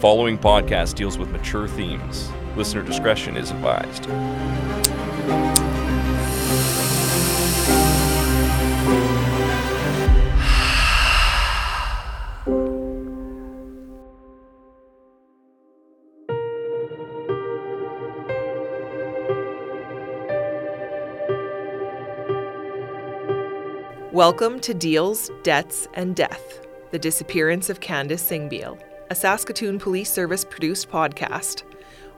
following podcast deals with mature themes. Listener discretion is advised. Welcome to Deals, Debts, and Death The Disappearance of Kandice Singbeil, a Saskatoon Police Service produced podcast.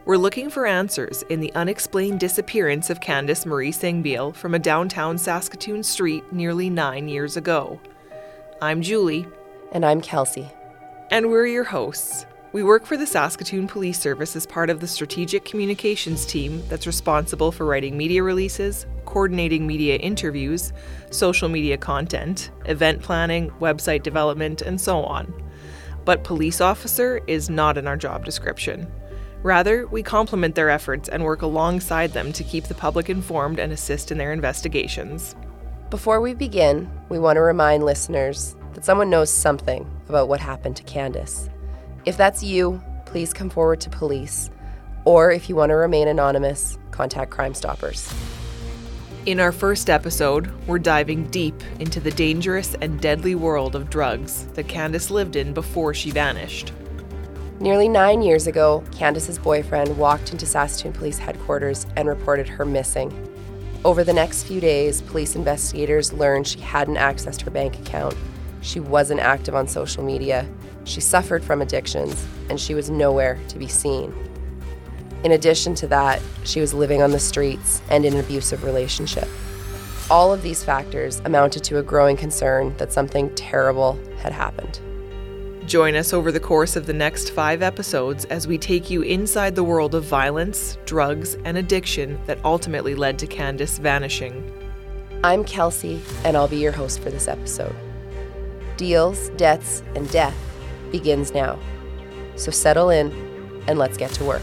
We're looking for answers in the unexplained disappearance of Kandice Marie Singbeil from a downtown Saskatoon street nearly nine years ago. I'm Julie. And I'm Kelsey. And we're your hosts. We work for the Saskatoon Police Service as part of the strategic communications team that's responsible for writing media releases, coordinating media interviews, social media content, event planning, website development, and so on. But police officer is not in our job description. Rather, we complement their efforts and work alongside them to keep the public informed and assist in their investigations. Before we begin, we want to remind listeners that someone knows something about what happened to Kandice. If that's you, please come forward to police. Or if you want to remain anonymous, contact Crime Stoppers. In our first episode, we're diving deep into the dangerous and deadly world of drugs that Kandice lived in before she vanished. Nearly nine years ago, Kandice's boyfriend walked into Saskatoon Police Headquarters and reported her missing. Over the next few days, police investigators learned she hadn't accessed her bank account, she wasn't active on social media, she suffered from addictions, and she was nowhere to be seen. In addition to that, she was living on the streets and in an abusive relationship. All of these factors amounted to a growing concern that something terrible had happened. Join us over the course of the next five episodes as we take you inside the world of violence, drugs, and addiction that ultimately led to Kandice vanishing. I'm Kelsey, and I'll be your host for this episode. Deals, Debts, and Death begins now. So settle in and let's get to work.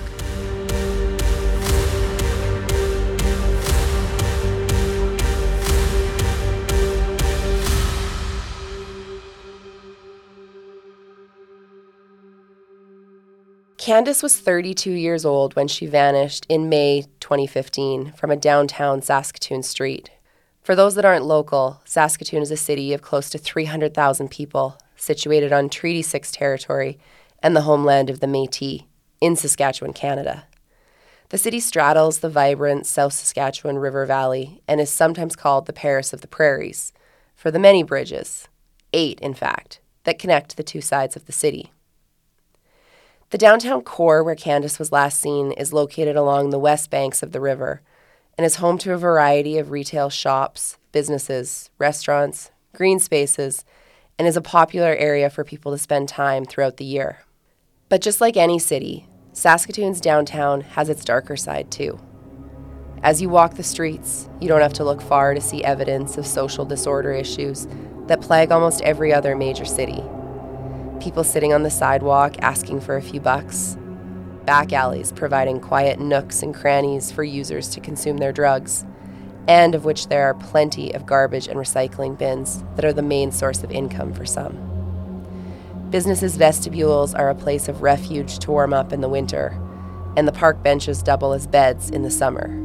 Kandice was 32 years old when she vanished in May 2015 from a downtown Saskatoon street. For those that aren't local, Saskatoon is a city of close to 300,000 people situated on Treaty 6 territory and the homeland of the Metis in Saskatchewan, Canada. The city straddles the vibrant South Saskatchewan River Valley and is sometimes called the Paris of the Prairies for the many bridges, eight in fact, that connect the two sides of the city. The downtown core where Kandice was last seen is located along the west banks of the river and is home to a variety of retail shops, businesses, restaurants, green spaces, and is a popular area for people to spend time throughout the year. But just like any city, Saskatoon's downtown has its darker side too. As you walk the streets, you don't have to look far to see evidence of social disorder issues that plague almost every other major city. People sitting on the sidewalk asking for a few bucks, back alleys providing quiet nooks and crannies for users to consume their drugs, and of which there are plenty of garbage and recycling bins that are the main source of income for some. Businesses' vestibules are a place of refuge to warm up in the winter, and the park benches double as beds in the summer.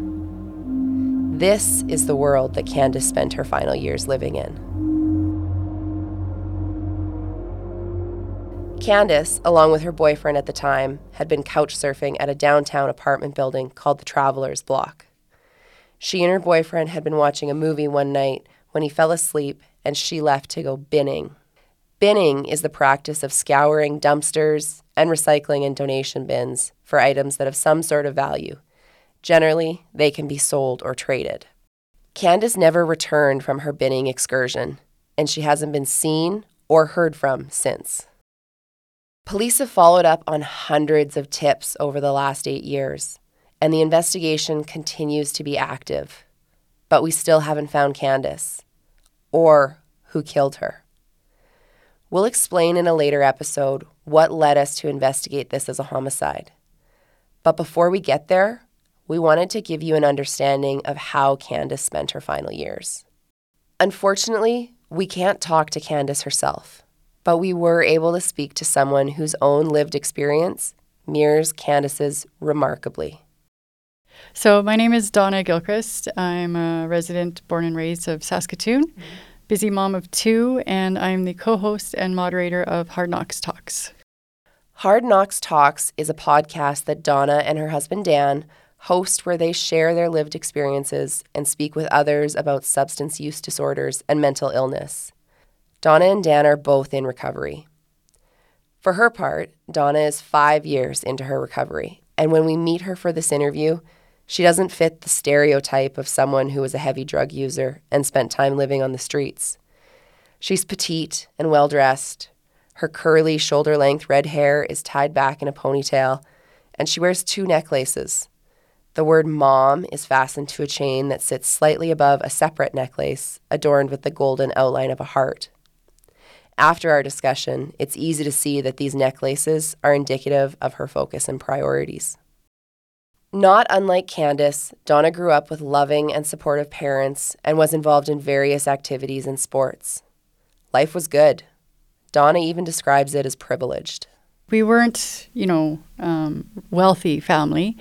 This is the world that Kandice spent her final years living in. Kandice, along with her boyfriend at the time, had been couch surfing at a downtown apartment building called the Travelers Block. She and her boyfriend had been watching a movie one night when he fell asleep and she left to go binning. Binning is the practice of scouring dumpsters and recycling and donation bins for items that have some sort of value. Generally, they can be sold or traded. Kandice never returned from her binning excursion, and she hasn't been seen or heard from since. Police have followed up on hundreds of tips over the last eight years, and the investigation continues to be active. But we still haven't found Kandice or who killed her. We'll explain in a later episode what led us to investigate this as a homicide. But before we get there, we wanted to give you an understanding of how Kandice spent her final years. Unfortunately, we can't talk to Kandice herself. But we were able to speak to someone whose own lived experience mirrors Kandice's remarkably. So, my name is Donna Gilchrist. I'm a resident born and raised of Saskatoon, mm-hmm. busy mom of two, and I'm the co host and moderator of Hard Knox Talks. Hard Knox Talks is a podcast that Donna and her husband Dan host where they share their lived experiences and speak with others about substance use disorders and mental illness. Donna and Dan are both in recovery. For her part, Donna is five years into her recovery, and when we meet her for this interview, she doesn't fit the stereotype of someone who was a heavy drug user and spent time living on the streets. She's petite and well dressed. Her curly, shoulder length red hair is tied back in a ponytail, and she wears two necklaces the word mom is fastened to a chain that sits slightly above a separate necklace adorned with the golden outline of a heart. After our discussion, it's easy to see that these necklaces are indicative of her focus and priorities. Not unlike Kandice, Donna grew up with loving and supportive parents and was involved in various activities and sports. Life was good. Donna even describes it as privileged. We weren't, you know, um, wealthy family,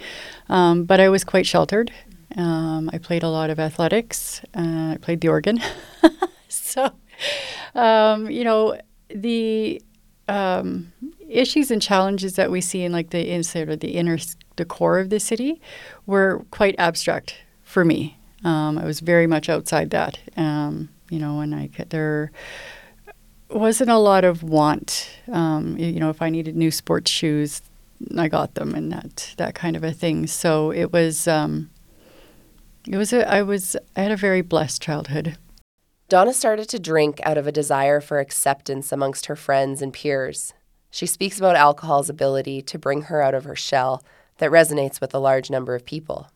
um, but I was quite sheltered. Um, I played a lot of athletics. Uh, I played the organ. so, um, you know, the um, issues and challenges that we see in like the inside or the inner the core of the city were quite abstract for me. Um, I was very much outside that. you know, and I there wasn't a lot of want. Um, you know, if I needed new sports shoes, I got them, and that that kind of a thing. So it was. Um, it was a, I was I had a very blessed childhood. Donna started to drink out of a desire for acceptance amongst her friends and peers. She speaks about alcohol's ability to bring her out of her shell that resonates with a large number of people.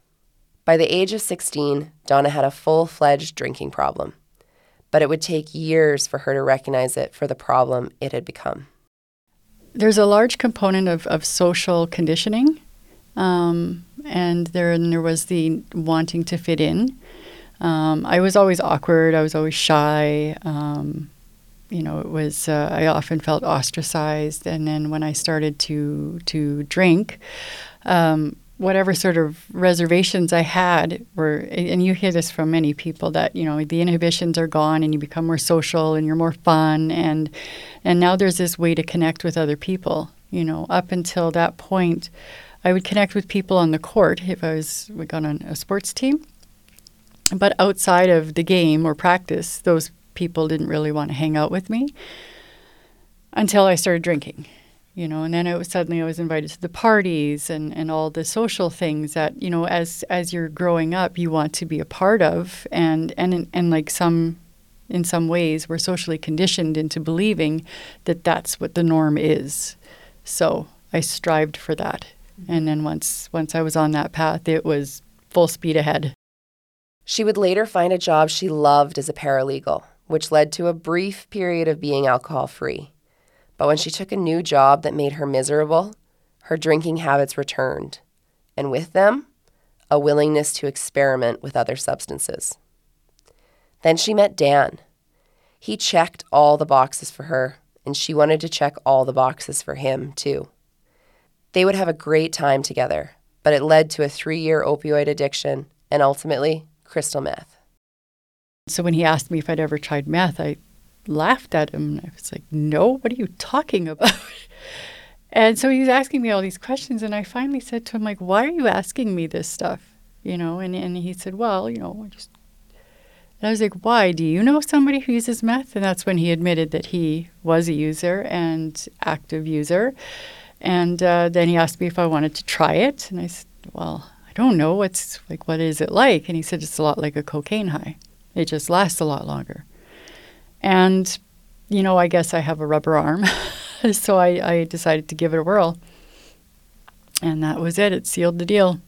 By the age of 16, Donna had a full fledged drinking problem but it would take years for her to recognize it for the problem it had become. There's a large component of, of social conditioning, um, and there, and there was the wanting to fit in. Um, I was always awkward, I was always shy. Um, you know, it was uh, I often felt ostracized, and then when I started to to drink, um, whatever sort of reservations I had were, and you hear this from many people that you know the inhibitions are gone and you become more social and you're more fun and and now there's this way to connect with other people. You know, up until that point, I would connect with people on the court if I was we got on a sports team, but outside of the game or practice, those people didn't really want to hang out with me until I started drinking you know and then it was suddenly i was invited to the parties and, and all the social things that you know as as you're growing up you want to be a part of. And and and like some in some ways we're socially conditioned into believing that that's what the norm is. So i strived for that. And then once once i was on that path it was full speed ahead she would later find a job she loved as a paralegal which led to a brief period of being alcohol free but when she took a new job that made her miserable, her drinking habits returned, and with them, a willingness to experiment with other substances. Then she met Dan. He checked all the boxes for her, and she wanted to check all the boxes for him, too. They would have a great time together, but it led to a three year opioid addiction and ultimately crystal meth. So when he asked me if I'd ever tried meth, I laughed at him. I was like, no, what are you talking about? and so he was asking me all these questions. And I finally said to him, like, why are you asking me this stuff? You know, and, and he said, well, you know, I just. And I was like, why? Do you know somebody who uses meth? And that's when he admitted that he was a user and active user. And uh, then he asked me if I wanted to try it. And I said, well, don't know. What's like, what is it like? And he said, it's a lot like a cocaine high. It just lasts a lot longer. And, you know, I guess I have a rubber arm. so I, I decided to give it a whirl. And that was it. It sealed the deal.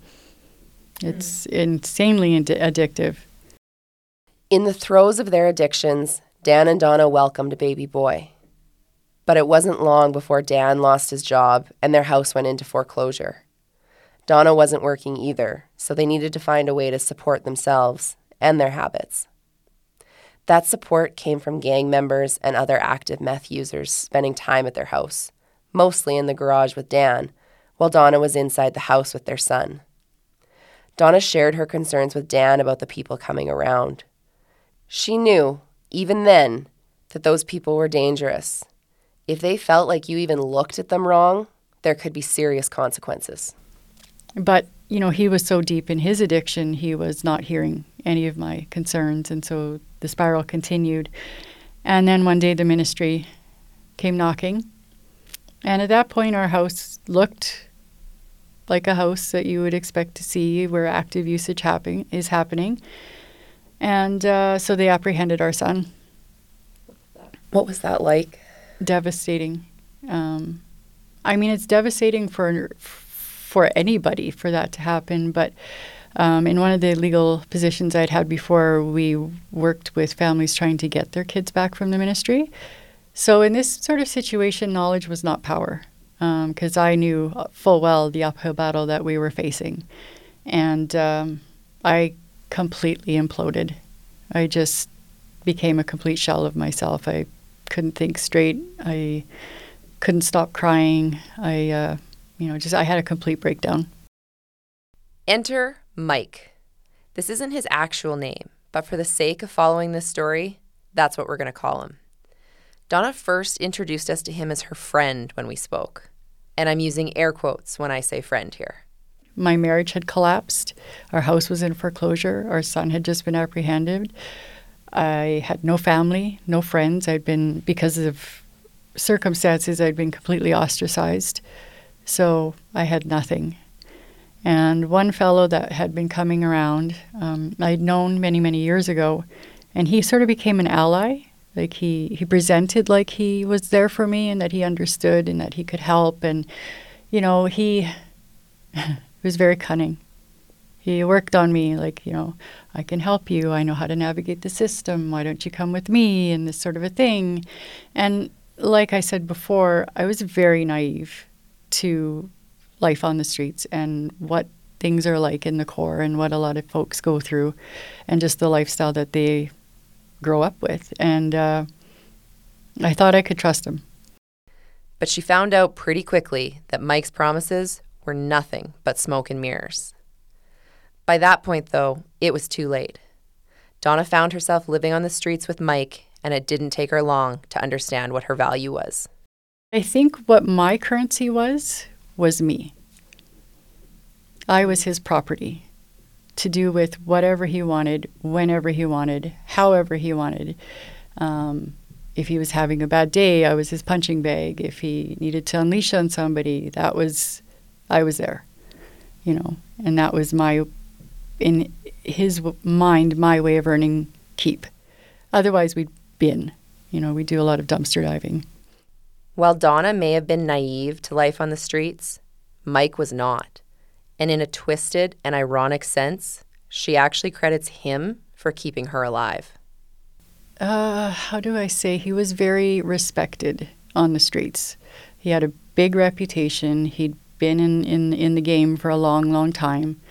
It's mm. insanely ind- addictive. In the throes of their addictions, Dan and Donna welcomed a baby boy. But it wasn't long before Dan lost his job and their house went into foreclosure. Donna wasn't working either, so they needed to find a way to support themselves and their habits. That support came from gang members and other active meth users spending time at their house, mostly in the garage with Dan, while Donna was inside the house with their son. Donna shared her concerns with Dan about the people coming around. She knew, even then, that those people were dangerous. If they felt like you even looked at them wrong, there could be serious consequences. But, you know, he was so deep in his addiction, he was not hearing any of my concerns. And so the spiral continued. And then one day the ministry came knocking. And at that point, our house looked like a house that you would expect to see where active usage happen- is happening. And uh, so they apprehended our son. What was that like? Devastating. Um, I mean, it's devastating for for anybody for that to happen. But um, in one of the legal positions I'd had before, we worked with families trying to get their kids back from the ministry. So in this sort of situation, knowledge was not power because um, I knew full well the uphill battle that we were facing. And um, I completely imploded. I just became a complete shell of myself. I couldn't think straight. I couldn't stop crying. I, uh, you know, just I had a complete breakdown. Enter Mike. This isn't his actual name, but for the sake of following this story, that's what we're going to call him. Donna first introduced us to him as her friend when we spoke. And I'm using air quotes when I say friend here. My marriage had collapsed. Our house was in foreclosure. Our son had just been apprehended. I had no family, no friends. I'd been, because of circumstances, I'd been completely ostracized. So I had nothing. And one fellow that had been coming around, um, I'd known many, many years ago, and he sort of became an ally. Like he, he presented like he was there for me and that he understood and that he could help. And, you know, he was very cunning. He worked on me, like, you know, I can help you. I know how to navigate the system. Why don't you come with me? And this sort of a thing. And like I said before, I was very naive to life on the streets and what things are like in the core and what a lot of folks go through and just the lifestyle that they grow up with. And uh, I thought I could trust him. But she found out pretty quickly that Mike's promises were nothing but smoke and mirrors. By that point, though, it was too late. Donna found herself living on the streets with Mike, and it didn't take her long to understand what her value was. I think what my currency was, was me. I was his property to do with whatever he wanted, whenever he wanted, however he wanted. Um, if he was having a bad day, I was his punching bag. If he needed to unleash on somebody, that was, I was there, you know, and that was my, in his mind, my way of earning keep. Otherwise, we'd bin, you know, we do a lot of dumpster diving. While Donna may have been naive to life on the streets, Mike was not. And in a twisted and ironic sense, she actually credits him for keeping her alive. Uh, how do I say? He was very respected on the streets. He had a big reputation. He'd been in, in, in the game for a long, long time.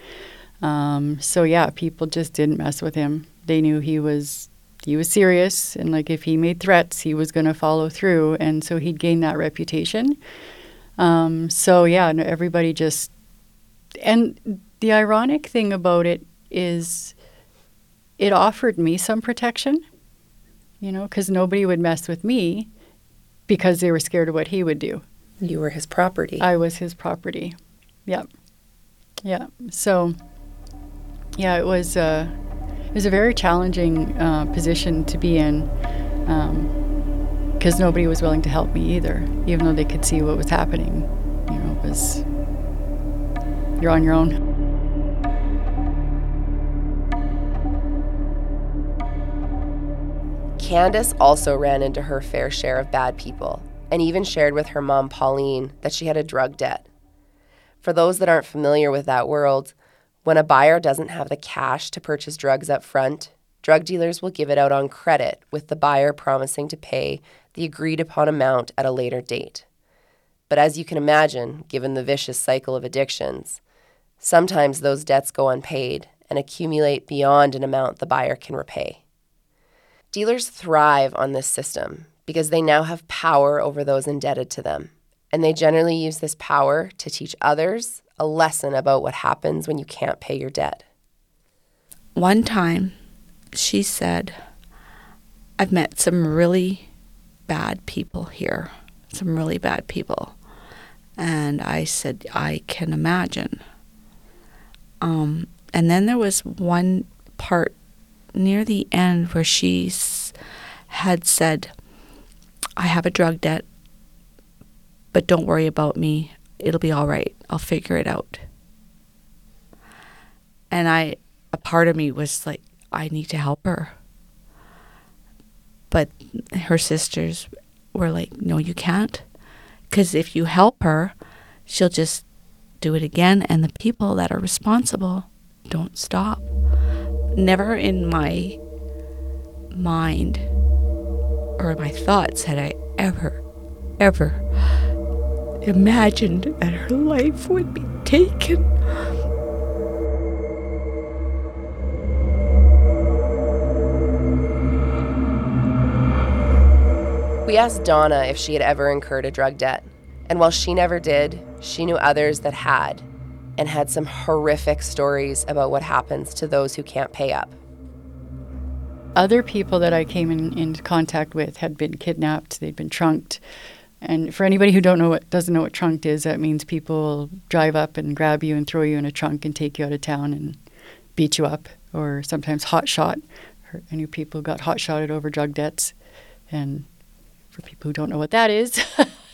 Um, so yeah, people just didn't mess with him. They knew he was he was serious and like if he made threats he was going to follow through and so he'd gained that reputation. Um, so yeah everybody just and the ironic thing about it is it offered me some protection you know because nobody would mess with me because they were scared of what he would do. You were his property. I was his property. Yep. Yeah so yeah it was uh, it was a very challenging uh, position to be in because um, nobody was willing to help me either, even though they could see what was happening. You know, it was you're on your own. Kandice also ran into her fair share of bad people and even shared with her mom, Pauline, that she had a drug debt. For those that aren't familiar with that world, when a buyer doesn't have the cash to purchase drugs up front, drug dealers will give it out on credit with the buyer promising to pay the agreed upon amount at a later date. But as you can imagine, given the vicious cycle of addictions, sometimes those debts go unpaid and accumulate beyond an amount the buyer can repay. Dealers thrive on this system because they now have power over those indebted to them. And they generally use this power to teach others a lesson about what happens when you can't pay your debt. One time, she said, I've met some really bad people here, some really bad people. And I said, I can imagine. Um, and then there was one part near the end where she had said, I have a drug debt, but don't worry about me. It'll be all right. I'll figure it out. And I, a part of me was like, I need to help her. But her sisters were like, no, you can't. Because if you help her, she'll just do it again. And the people that are responsible don't stop. Never in my mind or my thoughts had I ever, ever imagined that her life would be taken. We asked Donna if she had ever incurred a drug debt. And while she never did, she knew others that had and had some horrific stories about what happens to those who can't pay up. Other people that I came in, into contact with had been kidnapped, they'd been trunked. And for anybody who don't know what doesn't know what trunked is, that means people drive up and grab you and throw you in a trunk and take you out of town and beat you up, or sometimes hot shot. I knew people got hot shotted over drug debts, and for people who don't know what that is,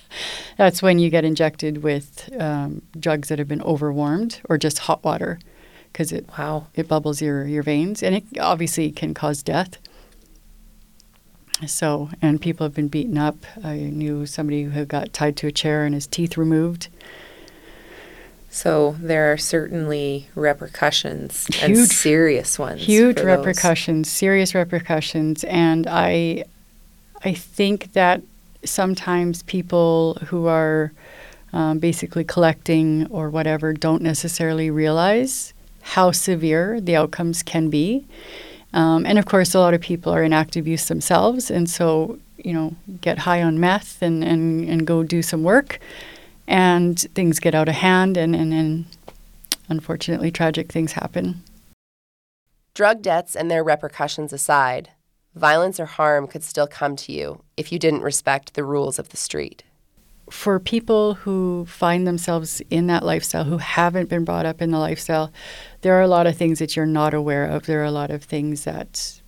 that's when you get injected with um, drugs that have been overwarmed or just hot water because it wow it bubbles your your veins and it obviously can cause death. So and people have been beaten up. I knew somebody who got tied to a chair and his teeth removed. So there are certainly repercussions huge, and serious ones. Huge repercussions, serious repercussions, and I I think that sometimes people who are um, basically collecting or whatever don't necessarily realize how severe the outcomes can be. Um, and of course, a lot of people are in active use themselves, and so you know, get high on meth and, and, and go do some work, and things get out of hand, and, and, and unfortunately, tragic things happen. Drug debts and their repercussions aside, violence or harm could still come to you if you didn't respect the rules of the street. For people who find themselves in that lifestyle, who haven't been brought up in the lifestyle, there are a lot of things that you're not aware of. There are a lot of things that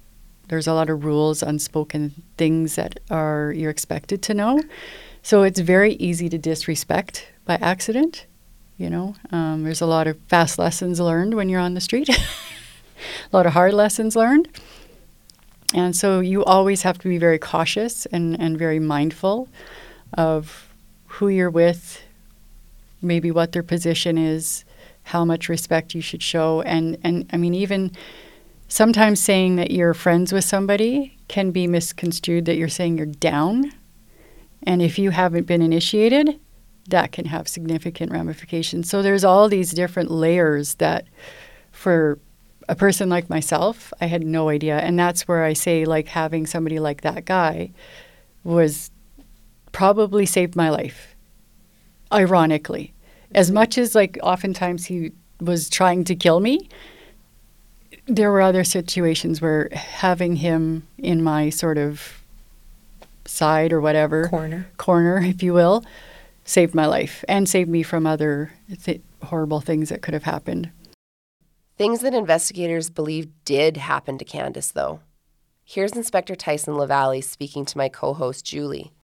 there's a lot of rules, unspoken things that are you're expected to know. So it's very easy to disrespect by accident. You know, um, there's a lot of fast lessons learned when you're on the street, a lot of hard lessons learned. And so you always have to be very cautious and, and very mindful of who you're with, maybe what their position is, how much respect you should show. And, and I mean, even sometimes saying that you're friends with somebody can be misconstrued that you're saying you're down. And if you haven't been initiated, that can have significant ramifications. So there's all these different layers that for a person like myself, I had no idea. And that's where I say, like, having somebody like that guy was probably saved my life, ironically. As much as, like, oftentimes he was trying to kill me, there were other situations where having him in my sort of side or whatever corner, corner, if you will, saved my life and saved me from other th- horrible things that could have happened. Things that investigators believe did happen to Kandice, though. Here's Inspector Tyson LaValle speaking to my co host, Julie.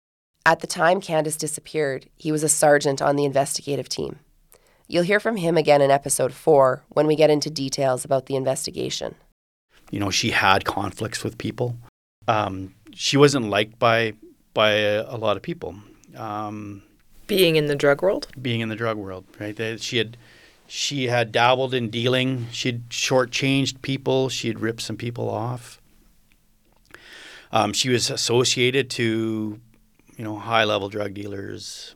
At the time Kandice disappeared, he was a sergeant on the investigative team. You'll hear from him again in episode four when we get into details about the investigation. You know, she had conflicts with people. Um, she wasn't liked by by a, a lot of people. Um, being in the drug world. Being in the drug world, right? She had she had dabbled in dealing. She'd shortchanged people. She had ripped some people off. Um, she was associated to, you know, high level drug dealers.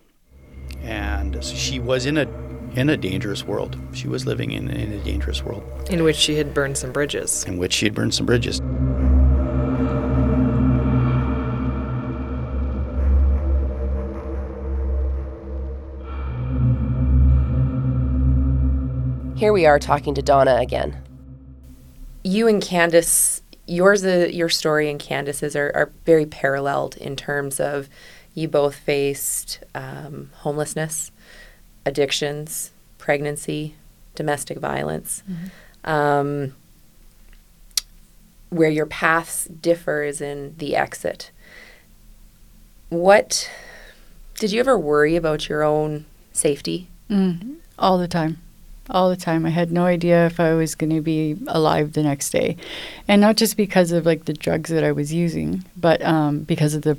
And so she was in a in a dangerous world. She was living in, in a dangerous world. In which she had burned some bridges. In which she had burned some bridges. Here we are talking to Donna again. You and Kandice yours, uh, your story and Kandice's are, are very paralleled in terms of you both faced um, homelessness, addictions, pregnancy, domestic violence. Um, where your paths differ is in the exit. What did you ever worry about your own safety? Mm, all the time. All the time. I had no idea if I was going to be alive the next day. And not just because of like the drugs that I was using, but um, because of the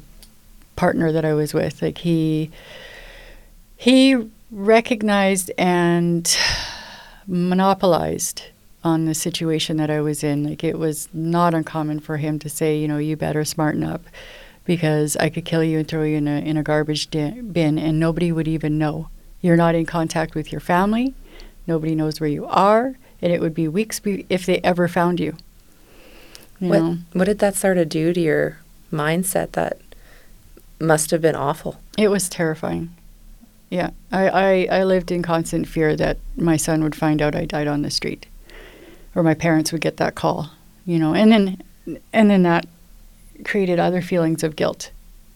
partner that I was with. Like he he recognized and monopolized on the situation that I was in. Like it was not uncommon for him to say, you know, you better smarten up because I could kill you and throw you in a in a garbage bin and nobody would even know. You're not in contact with your family. Nobody knows where you are, and it would be weeks be- if they ever found you. You What know, what did that start to do to your mindset that must have been awful? it was terrifying. Yeah, I, I, I lived in constant fear that my son would find out I died on the street, or my parents would get that call. You know, and then and then that created other feelings of guilt.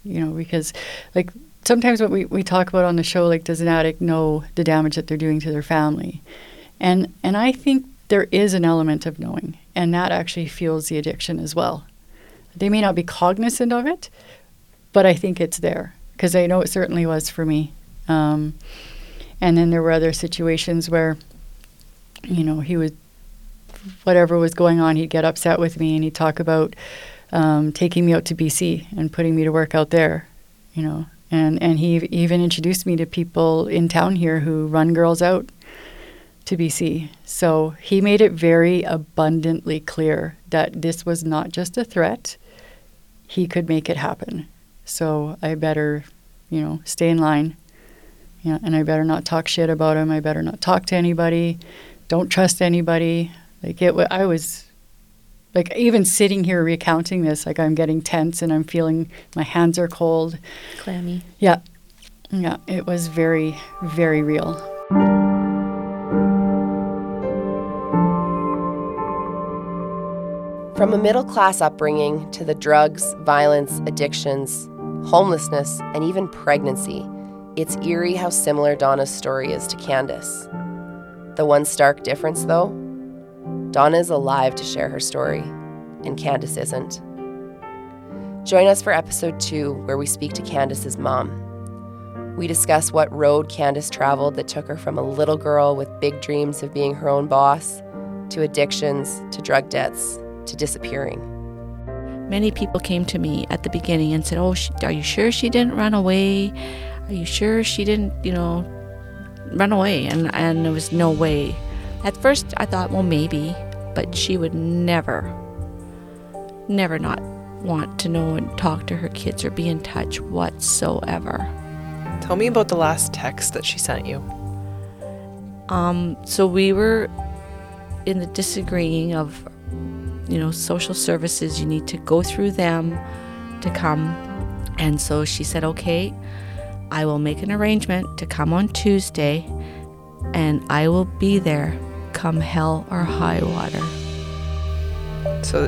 You know, because like sometimes what we, we talk about on the show, like does an addict know the damage that they're doing to their family? And and I think there is an element of knowing, and that actually fuels the addiction as well. They may not be cognizant of it, but I think it's there because I know it certainly was for me. Um, and then there were other situations where, you know, he would, whatever was going on, he'd get upset with me and he'd talk about um, taking me out to BC and putting me to work out there, you know. And, and he even introduced me to people in town here who run girls out to BC. So he made it very abundantly clear that this was not just a threat, he could make it happen. So I better, you know, stay in line. Yeah, and I better not talk shit about him. I better not talk to anybody. Don't trust anybody. Like it, I was, like even sitting here recounting this, like I'm getting tense and I'm feeling my hands are cold. Clammy. Yeah, yeah, it was very, very real. From a middle class upbringing to the drugs, violence, addictions, homelessness, and even pregnancy, it's eerie how similar Donna's story is to Kandice. The one stark difference, though, Donna is alive to share her story, and Kandice isn't. Join us for episode two, where we speak to Kandice's mom. We discuss what road Kandice traveled that took her from a little girl with big dreams of being her own boss to addictions, to drug debts, to disappearing. Many people came to me at the beginning and said, "Oh, are you sure she didn't run away? Are you sure she didn't, you know, run away?" And and there was no way. At first, I thought, well, maybe, but she would never, never not want to know and talk to her kids or be in touch whatsoever. Tell me about the last text that she sent you. Um, so we were in the disagreeing of, you know, social services. You need to go through them to come. And so she said, okay, I will make an arrangement to come on Tuesday and I will be there come hell or high water. So,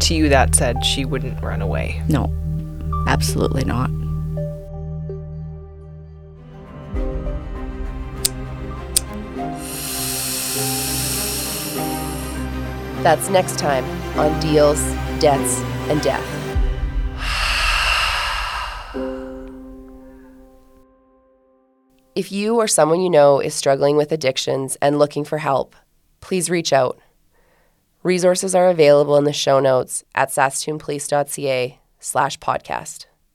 to you, that said she wouldn't run away. No, absolutely not. That's next time on Deals, Debts, and Death. If you or someone you know is struggling with addictions and looking for help, please reach out. Resources are available in the show notes at saskatoonpolice.ca slash podcast.